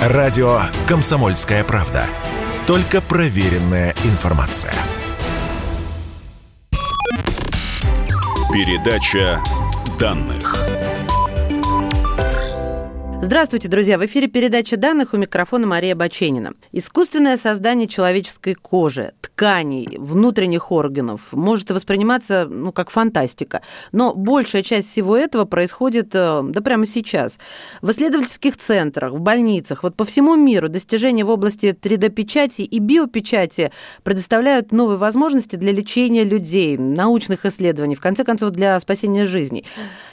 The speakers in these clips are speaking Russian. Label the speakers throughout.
Speaker 1: Радио «Комсомольская правда». Только проверенная информация.
Speaker 2: Передача данных.
Speaker 3: Здравствуйте, друзья! В эфире передача данных у микрофона Мария Баченина. Искусственное создание человеческой кожи, тканей, внутренних органов может восприниматься ну, как фантастика. Но большая часть всего этого происходит э, да прямо сейчас. В исследовательских центрах, в больницах, вот по всему миру достижения в области 3D-печати и биопечати предоставляют новые возможности для лечения людей, научных исследований, в конце концов, для спасения жизней.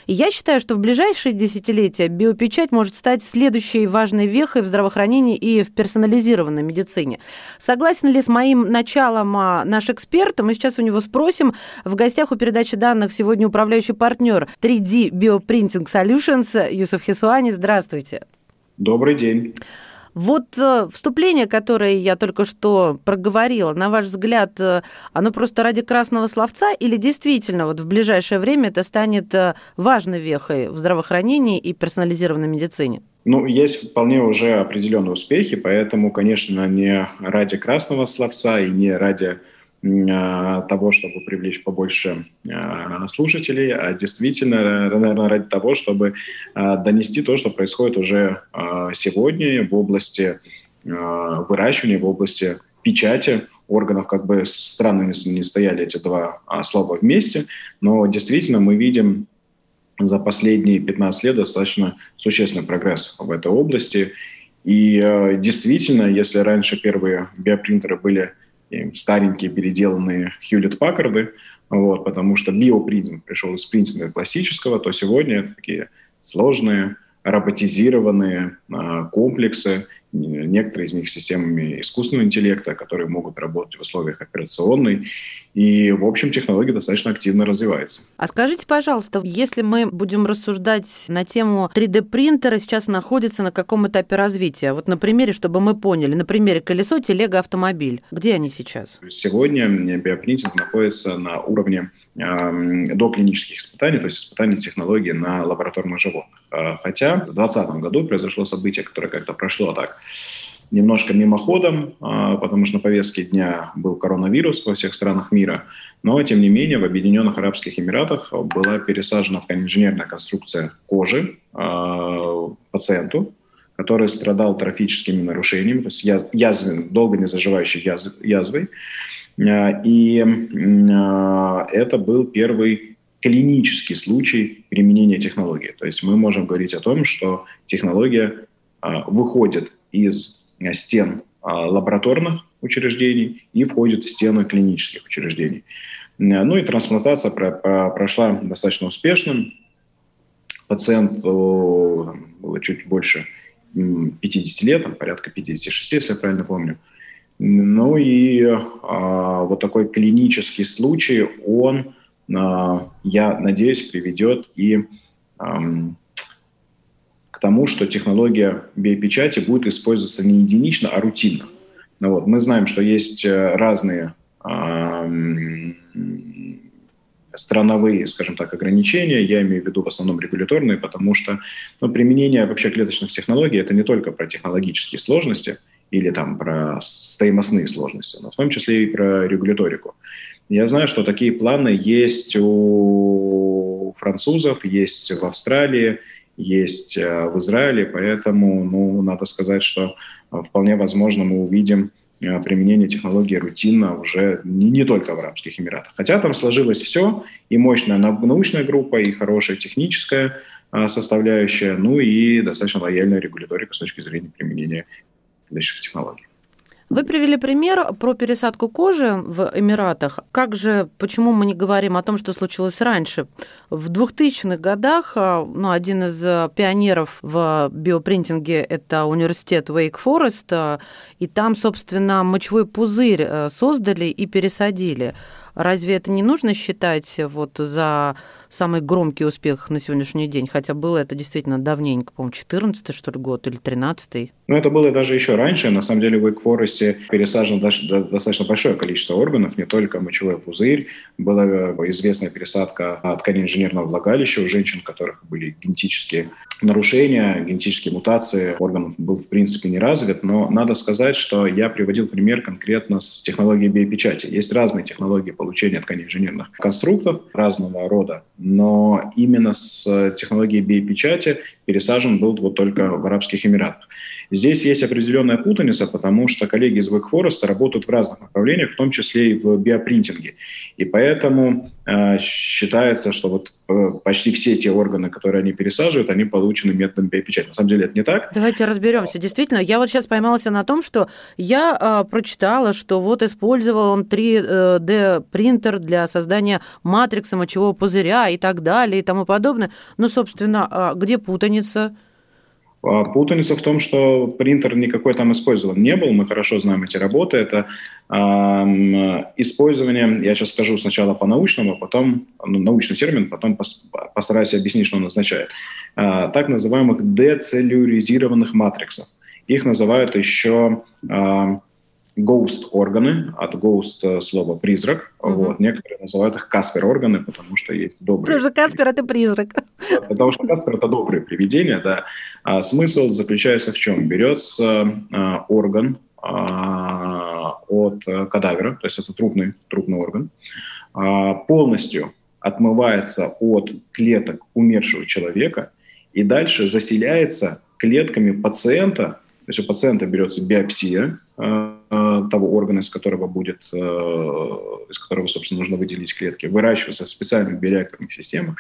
Speaker 3: И я считаю, что в ближайшие десятилетия биопечать может стать следующей важной вехой в здравоохранении и в персонализированной медицине. Согласен ли с моим началом а, наш эксперт? Мы сейчас у него спросим. В гостях у передачи данных сегодня управляющий партнер 3D Bioprinting Solutions Юсуф Хисуани. Здравствуйте.
Speaker 4: Добрый день.
Speaker 3: Вот э, вступление, которое я только что проговорила, на ваш взгляд, э, оно просто ради красного словца или действительно вот в ближайшее время это станет э, важной вехой в здравоохранении и персонализированной медицине?
Speaker 4: Ну, есть вполне уже определенные успехи, поэтому, конечно, не ради красного словца и не ради того, чтобы привлечь побольше а, слушателей, а действительно, наверное, ради того, чтобы а, донести то, что происходит уже сегодня в области выращивания, в области печати органов, как бы странно не стояли эти два слова вместе, но действительно мы видим за последние 15 лет достаточно существенный прогресс в этой области. И действительно, если раньше первые биопринтеры были старенькие переделанные Хьюлетт Паккарды, вот, потому что биопринтинг пришел из принтинга классического, то сегодня это такие сложные, роботизированные э, комплексы, некоторые из них системами искусственного интеллекта, которые могут работать в условиях операционной. И, в общем, технология достаточно активно развивается.
Speaker 3: А скажите, пожалуйста, если мы будем рассуждать на тему 3D-принтера, сейчас находится на каком этапе развития? Вот на примере, чтобы мы поняли, на примере колесо, телега, автомобиль. Где они сейчас?
Speaker 4: Сегодня биопринтинг находится на уровне э, доклинических испытаний, то есть испытаний технологии на лабораторных животных. А, хотя в 2020 году произошло событие, которое как-то прошло так немножко мимоходом, а, потому что на повестке дня был коронавирус во всех странах мира. Но, тем не менее, в Объединенных Арабских Эмиратах была пересажена инженерная конструкция кожи а, пациенту, который страдал трофическими нарушениями, то есть язвой, долго не заживающей язвой. И это был первый клинический случай применения технологии. То есть мы можем говорить о том, что технология а, выходит из стен лабораторных учреждений и входит в стены клинических учреждений. Ну и трансплантация прошла достаточно успешно. Пациент было чуть больше 50 лет, там, порядка 56, если я правильно помню. Ну и а, вот такой клинический случай, он я надеюсь, приведет и к тому, что технология биопечати будет использоваться не единично, а рутинно. Ну вот, мы знаем, что есть э, разные страновые, скажем так, ограничения, я имею в виду в основном регуляторные, потому что ну, применение вообще клеточных технологий – это не только про технологические сложности или там про стоимостные сложности, но в том числе и про регуляторику. Я знаю, что такие планы есть у французов, есть в Австралии, есть э, в Израиле, поэтому, ну, надо сказать, что э, вполне возможно мы увидим э, применение технологии рутинно уже не, не только в Арабских Эмиратах. Хотя там сложилось все, и мощная научная группа, и хорошая техническая составляющая, ну и достаточно лояльная регуляторика с точки зрения применения следующих технологий.
Speaker 3: Вы привели пример про пересадку кожи в Эмиратах. Как же, почему мы не говорим о том, что случилось раньше? В 2000-х годах а, ну, один из а, пионеров в биопринтинге – это университет Wake Forest, а, и там, собственно, мочевой пузырь создали и пересадили. Разве это не нужно считать вот за самый громкий успех на сегодняшний день, хотя было это действительно давненько, по-моему, 14 что ли, год или 13
Speaker 4: Ну, это было даже еще раньше. На самом деле в Wake Forest пересажено достаточно большое количество органов, не только мочевой пузырь. Была э, известная пересадка ткани инженерного влагалища у женщин, у которых были генетические нарушения, генетические мутации. Органов был, в принципе, не развит. Но надо сказать, что я приводил пример конкретно с технологией биопечати. Есть разные технологии получения тканей инженерных конструктов разного рода но именно с технологией биопечати пересажен был вот только в Арабских Эмиратах. Здесь есть определенная путаница, потому что коллеги из Wake Forest работают в разных направлениях, в том числе и в биопринтинге. И поэтому э, считается, что вот э, почти все те органы, которые они пересаживают, они получены методом биопечати. На самом деле это не так.
Speaker 3: Давайте разберемся. Действительно, я вот сейчас поймалась на том, что я э, прочитала, что вот использовал он 3D-принтер э, для создания матрикса мочевого пузыря и так далее и тому подобное. Но, собственно, а где путаница?
Speaker 4: А, путаница в том, что принтер никакой там использован не был. Мы хорошо знаем эти работы. Это э, использование, я сейчас скажу сначала по-научному, а потом, ну, научный термин, потом пос, постараюсь объяснить, что он означает. Э, так называемых децеллюризированных матриксов. Их называют еще э, ghost органы, от ghost э, слова призрак. Угу. Вот. Некоторые называют их Каспер органы, потому что есть добрые.
Speaker 3: Потому что Каспер это призрак.
Speaker 4: Потому что Каспер это добрые привидения, да. А смысл заключается в чем? Берется а, орган а, от а, кадавера, то есть это трупный, трупный орган, а, полностью отмывается от клеток умершего человека и дальше заселяется клетками пациента, то есть у пациента берется биопсия э, того органа, из которого будет, э, из которого, собственно, нужно выделить клетки, выращиваются в специальных биореакторных системах,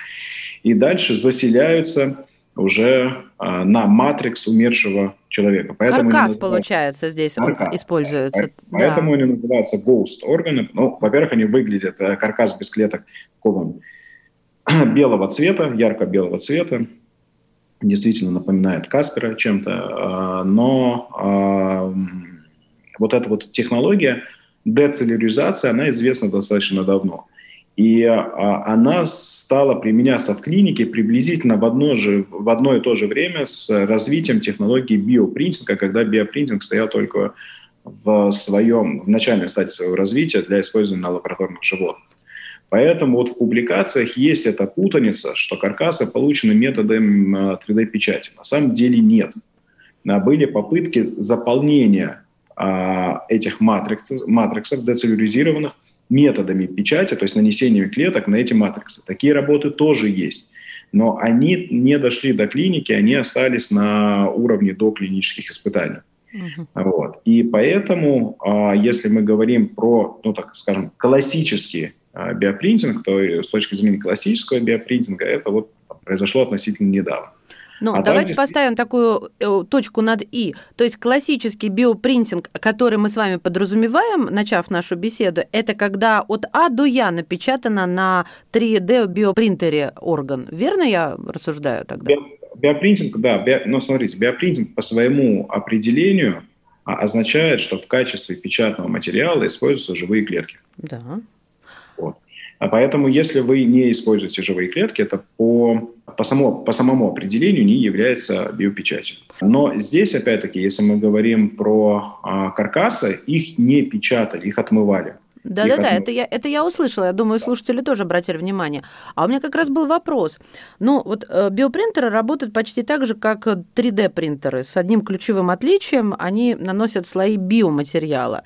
Speaker 4: и дальше заселяются уже э, на матрикс умершего человека.
Speaker 3: Поэтому Каркас, получается, здесь каркас. используется.
Speaker 4: Поэтому да. они называются ghost органы. Ну, во-первых, они выглядят, каркас без клеток такого белого цвета, ярко-белого цвета, действительно напоминает Каспера чем-то, но вот эта вот технология децеллюризации, она известна достаточно давно. И а, она стала применяться в клинике приблизительно в одно, же, в одно и то же время с развитием технологии биопринтинга, когда биопринтинг стоял только в своем, в начальной стадии своего развития для использования на лабораторных животных. Поэтому вот в публикациях есть эта путаница, что каркасы получены методом 3D-печати. На самом деле нет. Были попытки заполнения а, этих матриксов, матриксов децеллюризированных методами печати, то есть нанесениями клеток на эти матриксы. Такие работы тоже есть. Но они не дошли до клиники, они остались на уровне до клинических испытаний. Uh-huh. Вот. И поэтому, а, если мы говорим про, ну так скажем, классические а, биопринтинг, то с точки зрения классического биопринтинга это вот произошло относительно недавно.
Speaker 3: Ну, а давайте там... поставим такую э, точку над «и». То есть классический биопринтинг, который мы с вами подразумеваем, начав нашу беседу, это когда от А до Я напечатано на 3D биопринтере орган. Верно я рассуждаю тогда?
Speaker 4: биопринтинг, да. Би... Но смотрите, биопринтинг по своему определению а, означает, что в качестве печатного материала используются живые клетки.
Speaker 3: Да.
Speaker 4: Вот. А поэтому, если вы не используете живые клетки, это по, по, само, по самому определению не является биопечатью. Но здесь, опять-таки, если мы говорим про а, каркасы, их не печатали, их отмывали.
Speaker 3: Да-да-да, это я, это я услышала. Я думаю, слушатели тоже обратили внимание. А у меня как раз был вопрос. Ну, вот э, биопринтеры работают почти так же, как 3D-принтеры. С одним ключевым отличием они наносят слои биоматериала.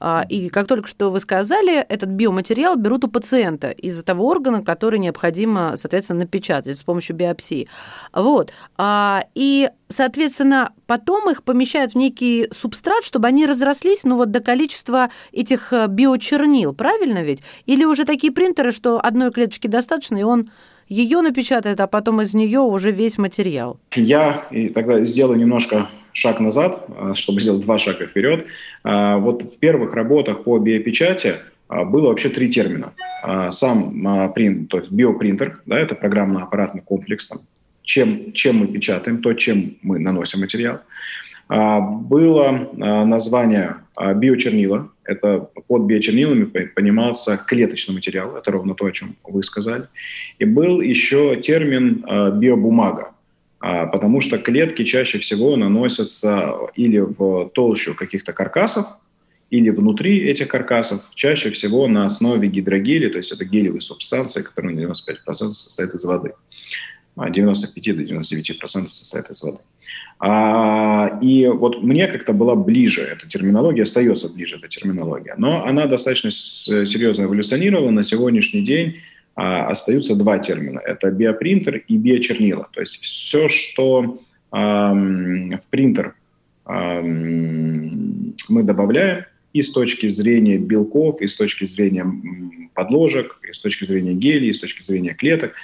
Speaker 3: А, и как только что вы сказали, этот биоматериал берут у пациента из того органа, который необходимо, соответственно, напечатать с помощью биопсии. Вот. А, и соответственно, потом их помещают в некий субстрат, чтобы они разрослись, ну вот до количества этих э, биочернил, правильно ведь? Или уже такие принтеры, что одной клеточки достаточно, и он ее напечатает, а потом из нее уже весь материал.
Speaker 4: Я тогда сделаю немножко шаг назад, э, чтобы сделать два шага вперед. Э, вот в первых работах по биопечати было вообще три термина. Сам принт, то есть биопринтер, да, это программно-аппаратный комплекс, там, чем, чем мы печатаем, то, чем мы наносим материал. А, было а, название а, биочернила, Это под биочернилами понимался клеточный материал, это ровно то, о чем вы сказали. И был еще термин биобумага, потому что клетки чаще всего наносятся или в толщу каких-то каркасов, или внутри этих каркасов, чаще всего на основе гидрогелия, то есть это гелевые субстанции, которые на 95% состоят из воды. 95 а до 99% состоят из воды. А, и вот мне как-то была ближе эта терминология, остается ближе эта терминология. Но она достаточно серьезно эволюционировала. На сегодняшний день а, остаются два термина. Это биопринтер и биочернила. То есть все, что а, в принтер а, мы добавляем, и с точки зрения белков, и с точки зрения подложек, и с точки зрения гелей, и с точки зрения клеток,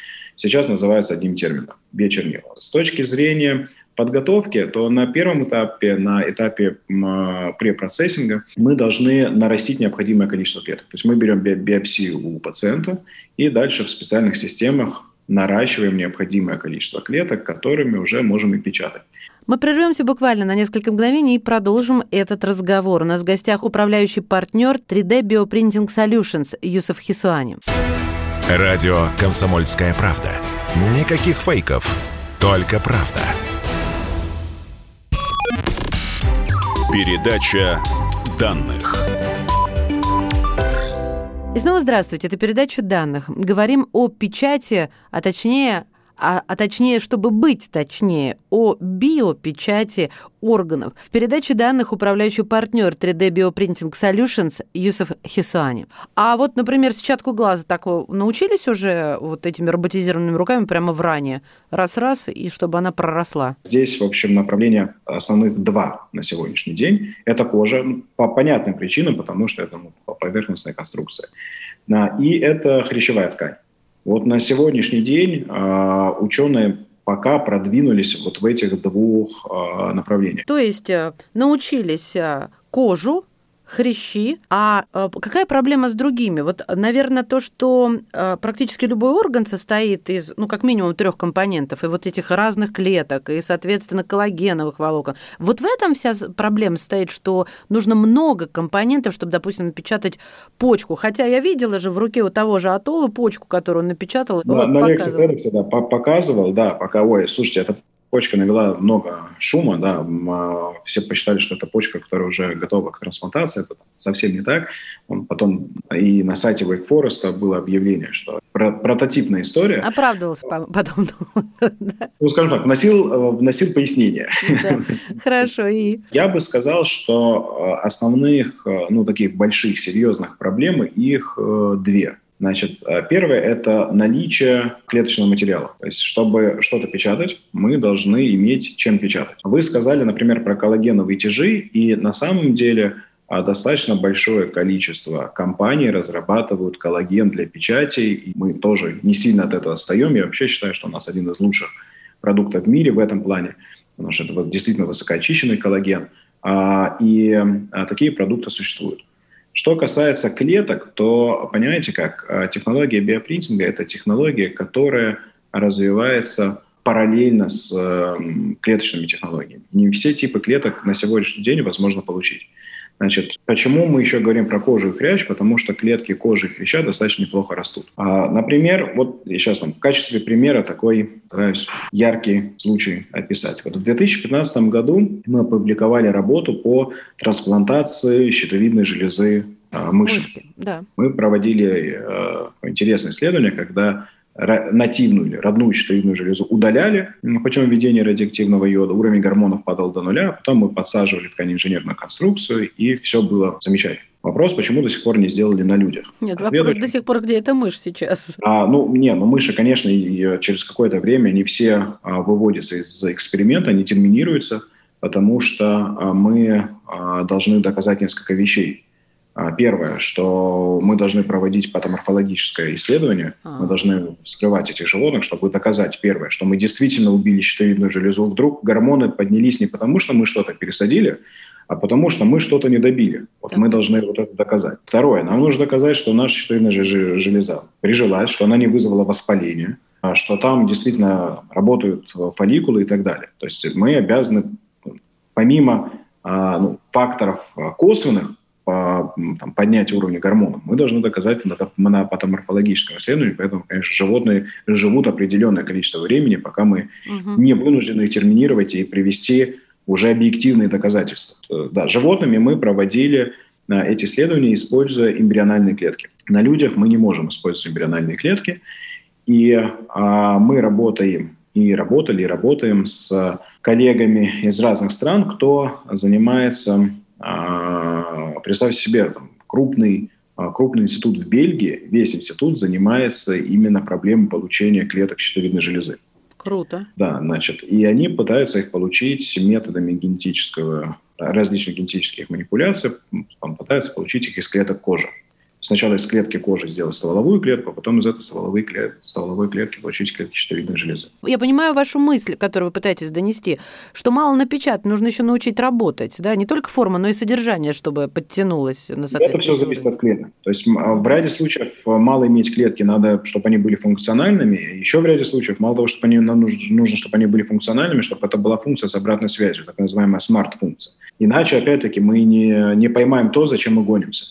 Speaker 4: сейчас называется одним термином – биочернила. С точки зрения подготовки, то на первом этапе, на этапе препроцессинга, мы должны нарастить необходимое количество клеток. То есть мы берем биопсию у пациента и дальше в специальных системах наращиваем необходимое количество клеток, которыми уже можем и печатать.
Speaker 3: Мы прервемся буквально на несколько мгновений и продолжим этот разговор. У нас в гостях управляющий партнер 3D Bioprinting Solutions Юсов Хисуани.
Speaker 1: Радио «Комсомольская правда». Никаких фейков, только правда.
Speaker 2: Передача данных.
Speaker 3: И снова здравствуйте. Это передача данных. Говорим о печати, а точнее а, а точнее, чтобы быть точнее, о биопечати органов. В передаче данных управляющий партнер 3D Bioprinting Solutions Юсов Хисуани. А вот, например, сетчатку глаза так научились уже вот этими роботизированными руками прямо в ране? Раз-раз, и чтобы она проросла.
Speaker 4: Здесь, в общем, направления основных два на сегодняшний день. Это кожа, по понятным причинам, потому что это ну, поверхностная конструкция. И это хрящевая ткань. Вот на сегодняшний день э, ученые пока продвинулись вот в этих двух э, направлениях.
Speaker 3: То есть э, научились э, кожу хрящи. А э, какая проблема с другими? Вот, наверное, то, что э, практически любой орган состоит из, ну, как минимум трех компонентов, и вот этих разных клеток, и, соответственно, коллагеновых волокон. Вот в этом вся проблема состоит, что нужно много компонентов, чтобы, допустим, напечатать почку. Хотя я видела же в руке у того же Атола почку, которую он напечатал.
Speaker 4: Да, вот, на лекции да, показывал, да, пока, ой, слушайте, это почка навела много шума, да, а, все посчитали, что это почка, которая уже готова к трансплантации, это совсем не так. Он потом и на сайте Wake Forest было объявление, что про прототипная история.
Speaker 3: Оправдывался потом.
Speaker 4: Ну, скажем так, вносил, э, вносил пояснение.
Speaker 3: Хорошо, и?
Speaker 4: Я бы сказал, что э, основных, э, ну, таких больших, серьезных проблем, их две. Значит, э, первое – это наличие клеточного материала. То есть, чтобы что-то печатать, мы должны иметь чем печатать. Вы сказали, например, про коллагеновые тяжи, и на самом деле а, достаточно большое количество компаний разрабатывают коллаген для печати, и мы тоже не сильно от этого отстаем. Я вообще считаю, что у нас один из лучших продуктов в мире в этом плане, потому что это действительно высокоочищенный коллаген. А, и а, такие продукты существуют. Что касается клеток, то понимаете как, э, технология биопринтинга – это технология, которая развивается параллельно с эм, клеточными технологиями. Не все типы клеток на сегодняшний день возможно получить. Значит, почему мы еще говорим про кожу и хрящ? Потому что клетки кожи и хряща достаточно неплохо растут. А, например, вот сейчас вам в качестве примера такой стараюсь яркий случай описать. Вот в 2015 году мы опубликовали работу по трансплантации щитовидной железы а, мыши.
Speaker 3: да.
Speaker 4: Мы проводили э, интересное исследование, когда нативную или родную щитовидную железу удаляли путем введения радиоактивного йода, уровень гормонов падал до нуля, а потом мы подсаживали ткань инженерную конструкцию, и все было замечательно. Вопрос, почему до сих пор не сделали на людях?
Speaker 3: Нет, вопрос до сих пор, где эта мышь сейчас?
Speaker 4: А, ну, не, ну мыши, конечно, через какое-то время не все а, выводятся из эксперимента, они терминируются, потому что а, мы а, должны доказать несколько вещей. А, первое, что мы должны проводить патоморфологическое исследование, а. мы должны вскрывать этих животных, чтобы доказать, первое, что мы действительно убили щитовидную железу. Вдруг гормоны поднялись не потому, что мы что-то пересадили, а потому что мы что-то не добили. Вот так. мы должны вот это доказать. Второе, нам нужно доказать, что наша щитовидная железа прижилась, что она не вызвала воспаления, а что там действительно работают фолликулы и так далее. То есть мы обязаны, помимо ну, факторов косвенных, по, там, поднять уровень гормонов. Мы должны доказать на патоморфологическом исследовании, поэтому, конечно, животные живут определенное количество времени, пока мы угу. не вынуждены их терминировать и привести уже объективные доказательства. Да, животными мы проводили эти исследования, используя эмбриональные клетки. На людях мы не можем использовать эмбриональные клетки, и а, мы работаем и работали, и работаем с коллегами из разных стран, кто занимается, представьте себе, там, крупный, а, крупный институт в Бельгии, весь институт занимается именно проблемой получения клеток щитовидной железы.
Speaker 3: Круто.
Speaker 4: Да, значит, и они пытаются их получить методами генетического, различных генетических манипуляций, пытаются получить их из клеток кожи сначала из клетки кожи сделать стволовую клетку, а потом из этой стволовой, клет... стволовой клетки получить клетки щитовидной железы.
Speaker 3: Я понимаю вашу мысль, которую вы пытаетесь донести, что мало напечатать, нужно еще научить работать, да, не только форма, но и содержание, чтобы подтянулось на
Speaker 4: Это все зависит от клеток. То есть а, в ряде случаев мало иметь клетки, надо, чтобы они были функциональными. Еще в ряде случаев мало того, чтобы они, нам нужно, нужно, чтобы они были функциональными, чтобы это была функция с обратной связью, так называемая смарт-функция. Иначе, опять-таки, мы не, не поймаем то, зачем мы гонимся.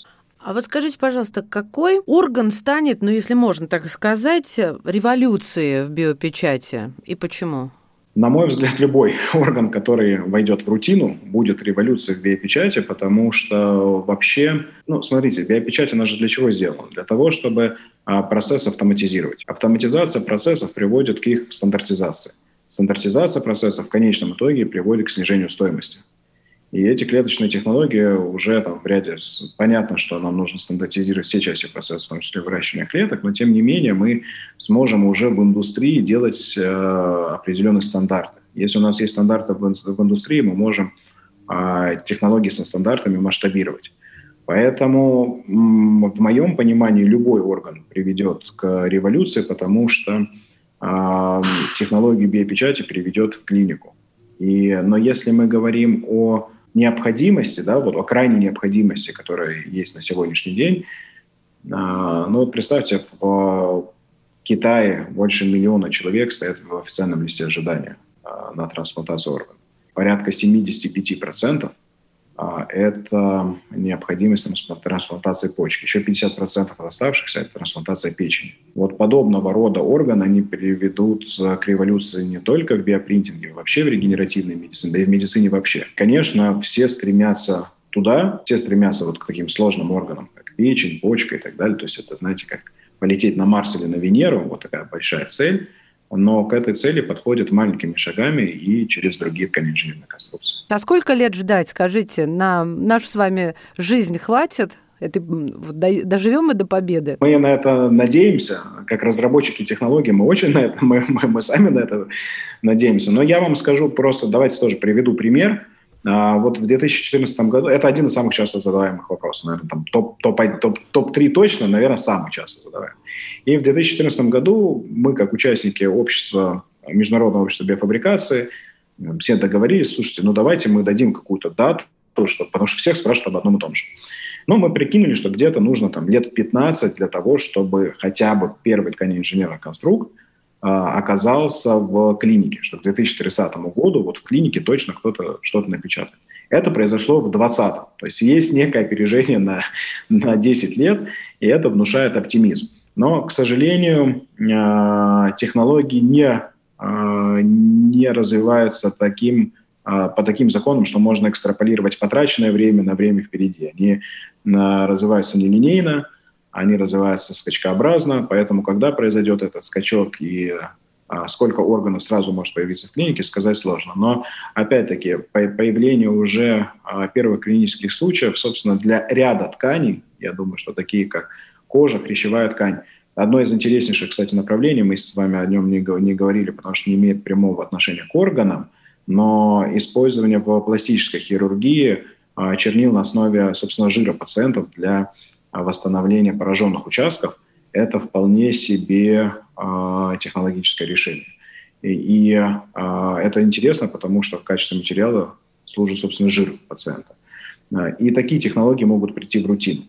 Speaker 3: А вот скажите, пожалуйста, какой орган станет, ну, если можно так сказать, революцией в биопечати и почему?
Speaker 4: На мой взгляд, любой орган, который войдет в рутину, будет революцией в биопечати, потому что вообще, ну, смотрите, биопечать, она же для чего сделана? Для того, чтобы а, процесс автоматизировать. Автоматизация процессов приводит к их стандартизации. Стандартизация процессов в конечном итоге приводит к снижению стоимости. И эти клеточные технологии уже там в ряде... Понятно, что нам нужно стандартизировать все части процесса, в том числе выращивания клеток, но тем не менее мы сможем уже в индустрии делать э, определенные стандарты. Если у нас есть стандарты в, в индустрии, мы можем э, технологии со стандартами масштабировать. Поэтому в моем понимании любой орган приведет к революции, потому что э, технологию биопечати приведет в клинику. И, но если мы говорим о необходимости, да, вот о крайней необходимости, которая есть на сегодняшний день. А, ну вот представьте, в Китае больше миллиона человек стоят в официальном листе ожидания а, на трансплантацию органов. Порядка 75% а, это необходимость трансплантации почки. Еще 50% оставшихся – это трансплантация печени. Вот подобного рода органы, они приведут к революции не только в биопринтинге, вообще в регенеративной медицине, да и в медицине вообще. Конечно, все стремятся туда, все стремятся вот к таким сложным органам, как печень, почка и так далее. То есть это, знаете, как полететь на Марс или на Венеру, вот такая большая цель – но к этой цели подходят маленькими шагами и через другие ткани инженерной конструкции.
Speaker 3: А сколько лет ждать, скажите, на нашу с вами жизнь хватит? Это, доживем мы до победы?
Speaker 4: Мы на это надеемся. Как разработчики технологий мы очень на это, мы, мы, мы сами на это надеемся. Но я вам скажу просто, давайте тоже приведу пример. А, вот в 2014 году, это один из самых часто задаваемых вопросов, наверное, там топ, топ, топ, топ-3 точно, наверное, самый часто задаваемый. И в 2014 году мы, как участники общества, Международного общества биофабрикации, все договорились, слушайте, ну давайте мы дадим какую-то дату, что, потому что всех спрашивают об одном и том же. Но мы прикинули, что где-то нужно там лет 15 для того, чтобы хотя бы первый ткани инженерный конструкт оказался в клинике, что к 2030 году вот в клинике точно кто-то что-то напечатает. Это произошло в 2020. То есть есть некое опережение на, на 10 лет, и это внушает оптимизм. Но, к сожалению, а, технологии не, а, не развиваются таким, по таким законам, что можно экстраполировать потраченное время на время впереди. Они развиваются нелинейно, они развиваются скачкообразно, поэтому когда произойдет этот скачок и а, сколько органов сразу может появиться в клинике, сказать сложно. Но, опять-таки, появление уже а, первых клинических случаев, собственно, для ряда тканей, я думаю, что такие, как кожа, хрящевая ткань, Одно из интереснейших, кстати, направлений, мы с вами о нем не, не говорили, потому что не имеет прямого отношения к органам, но использование в пластической хирургии а, чернил на основе, собственно, жира пациентов для восстановления пораженных участков, это вполне себе э, технологическое решение. И, и э, это интересно, потому что в качестве материала служит, собственно, жир пациента. И такие технологии могут прийти в рутину.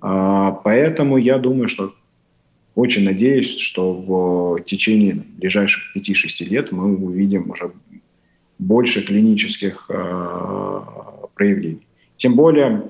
Speaker 4: Поэтому я думаю, что очень надеюсь, что в течение ближайших 5-6 лет мы увидим уже больше клинических проявлений. Тем более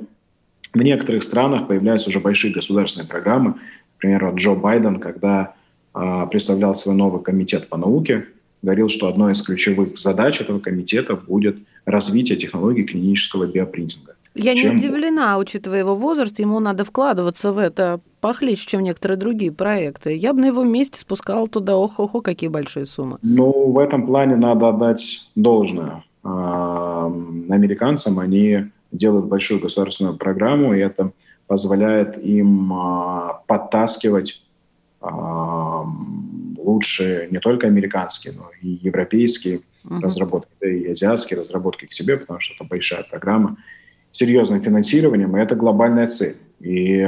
Speaker 4: В некоторых странах появляются уже большие государственные программы. Например, вот Джо Байден, когда э, представлял свой новый комитет по науке, говорил, что одной из ключевых задач этого комитета будет развитие технологий клинического биопринтинга.
Speaker 3: Я чем... не удивлена, учитывая его возраст, ему надо вкладываться в это похлеще, чем некоторые другие проекты. Я бы на его месте спускал туда, ох-охо, какие большие суммы.
Speaker 4: Ну, в этом плане надо отдать должное. А, американцам они делают большую государственную программу, и это позволяет им а, подтаскивать а, лучшие не только американские, но и европейские uh-huh. разработки, да и азиатские разработки к себе, потому что это большая программа серьезным финансированием, и это глобальная цель. И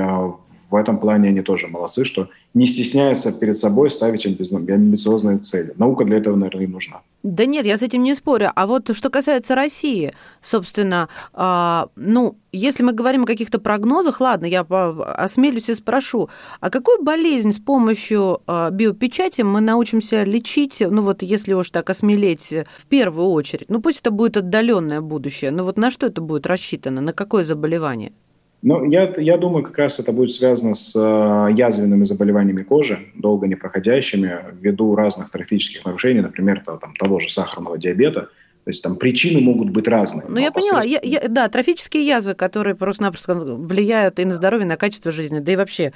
Speaker 4: в этом плане они тоже молодцы, что не стесняются перед собой ставить амбициозные цели. Наука для этого, наверное, и нужна.
Speaker 3: Да нет, я с этим не спорю. А вот что касается России, собственно, э, ну, если мы говорим о каких-то прогнозах, ладно, я осмелюсь и спрошу, а какую болезнь с помощью э, биопечати мы научимся лечить, ну вот если уж так осмелеть в первую очередь? Ну пусть это будет отдаленное будущее, но вот на что это будет рассчитано, на какое заболевание?
Speaker 4: Ну, я, я думаю, как раз это будет связано с э, язвенными заболеваниями кожи, долго не проходящими, ввиду разных трофических нарушений, например, то, там, того же сахарного диабета. То есть там причины могут быть разные.
Speaker 3: Ну, я поняла. Я, я, да, трофические язвы, которые просто-напросто влияют и на здоровье, и на качество жизни. Да и вообще,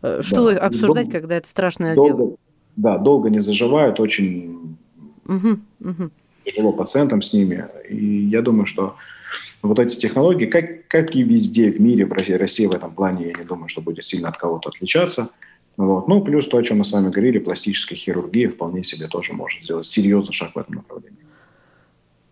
Speaker 3: э, что да. обсуждать, долго, когда это страшное долго, дело?
Speaker 4: Да, долго не заживают, очень угу, угу. тяжело пациентам с ними. И я думаю, что вот эти технологии, как, как и везде в мире, в России, Россия в этом плане, я не думаю, что будет сильно от кого-то отличаться. Вот. Ну, плюс то, о чем мы с вами говорили, пластическая хирургия вполне себе тоже может сделать серьезный шаг в этом направлении.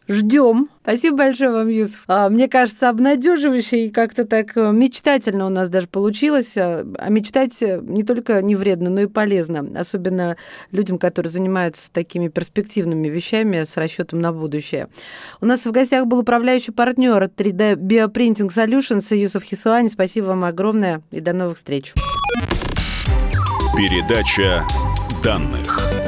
Speaker 3: Ждем. Спасибо большое вам, Юсuf. А, мне кажется, обнадеживающе и как-то так э, мечтательно у нас даже получилось. А, а мечтать э, не только не вредно, но и полезно. Особенно людям, которые занимаются такими перспективными вещами с расчетом на будущее. У нас в гостях был управляющий партнер 3D Bioprinting Solutions Юсuf Хисуани. Спасибо вам огромное и до новых встреч.
Speaker 2: Передача данных.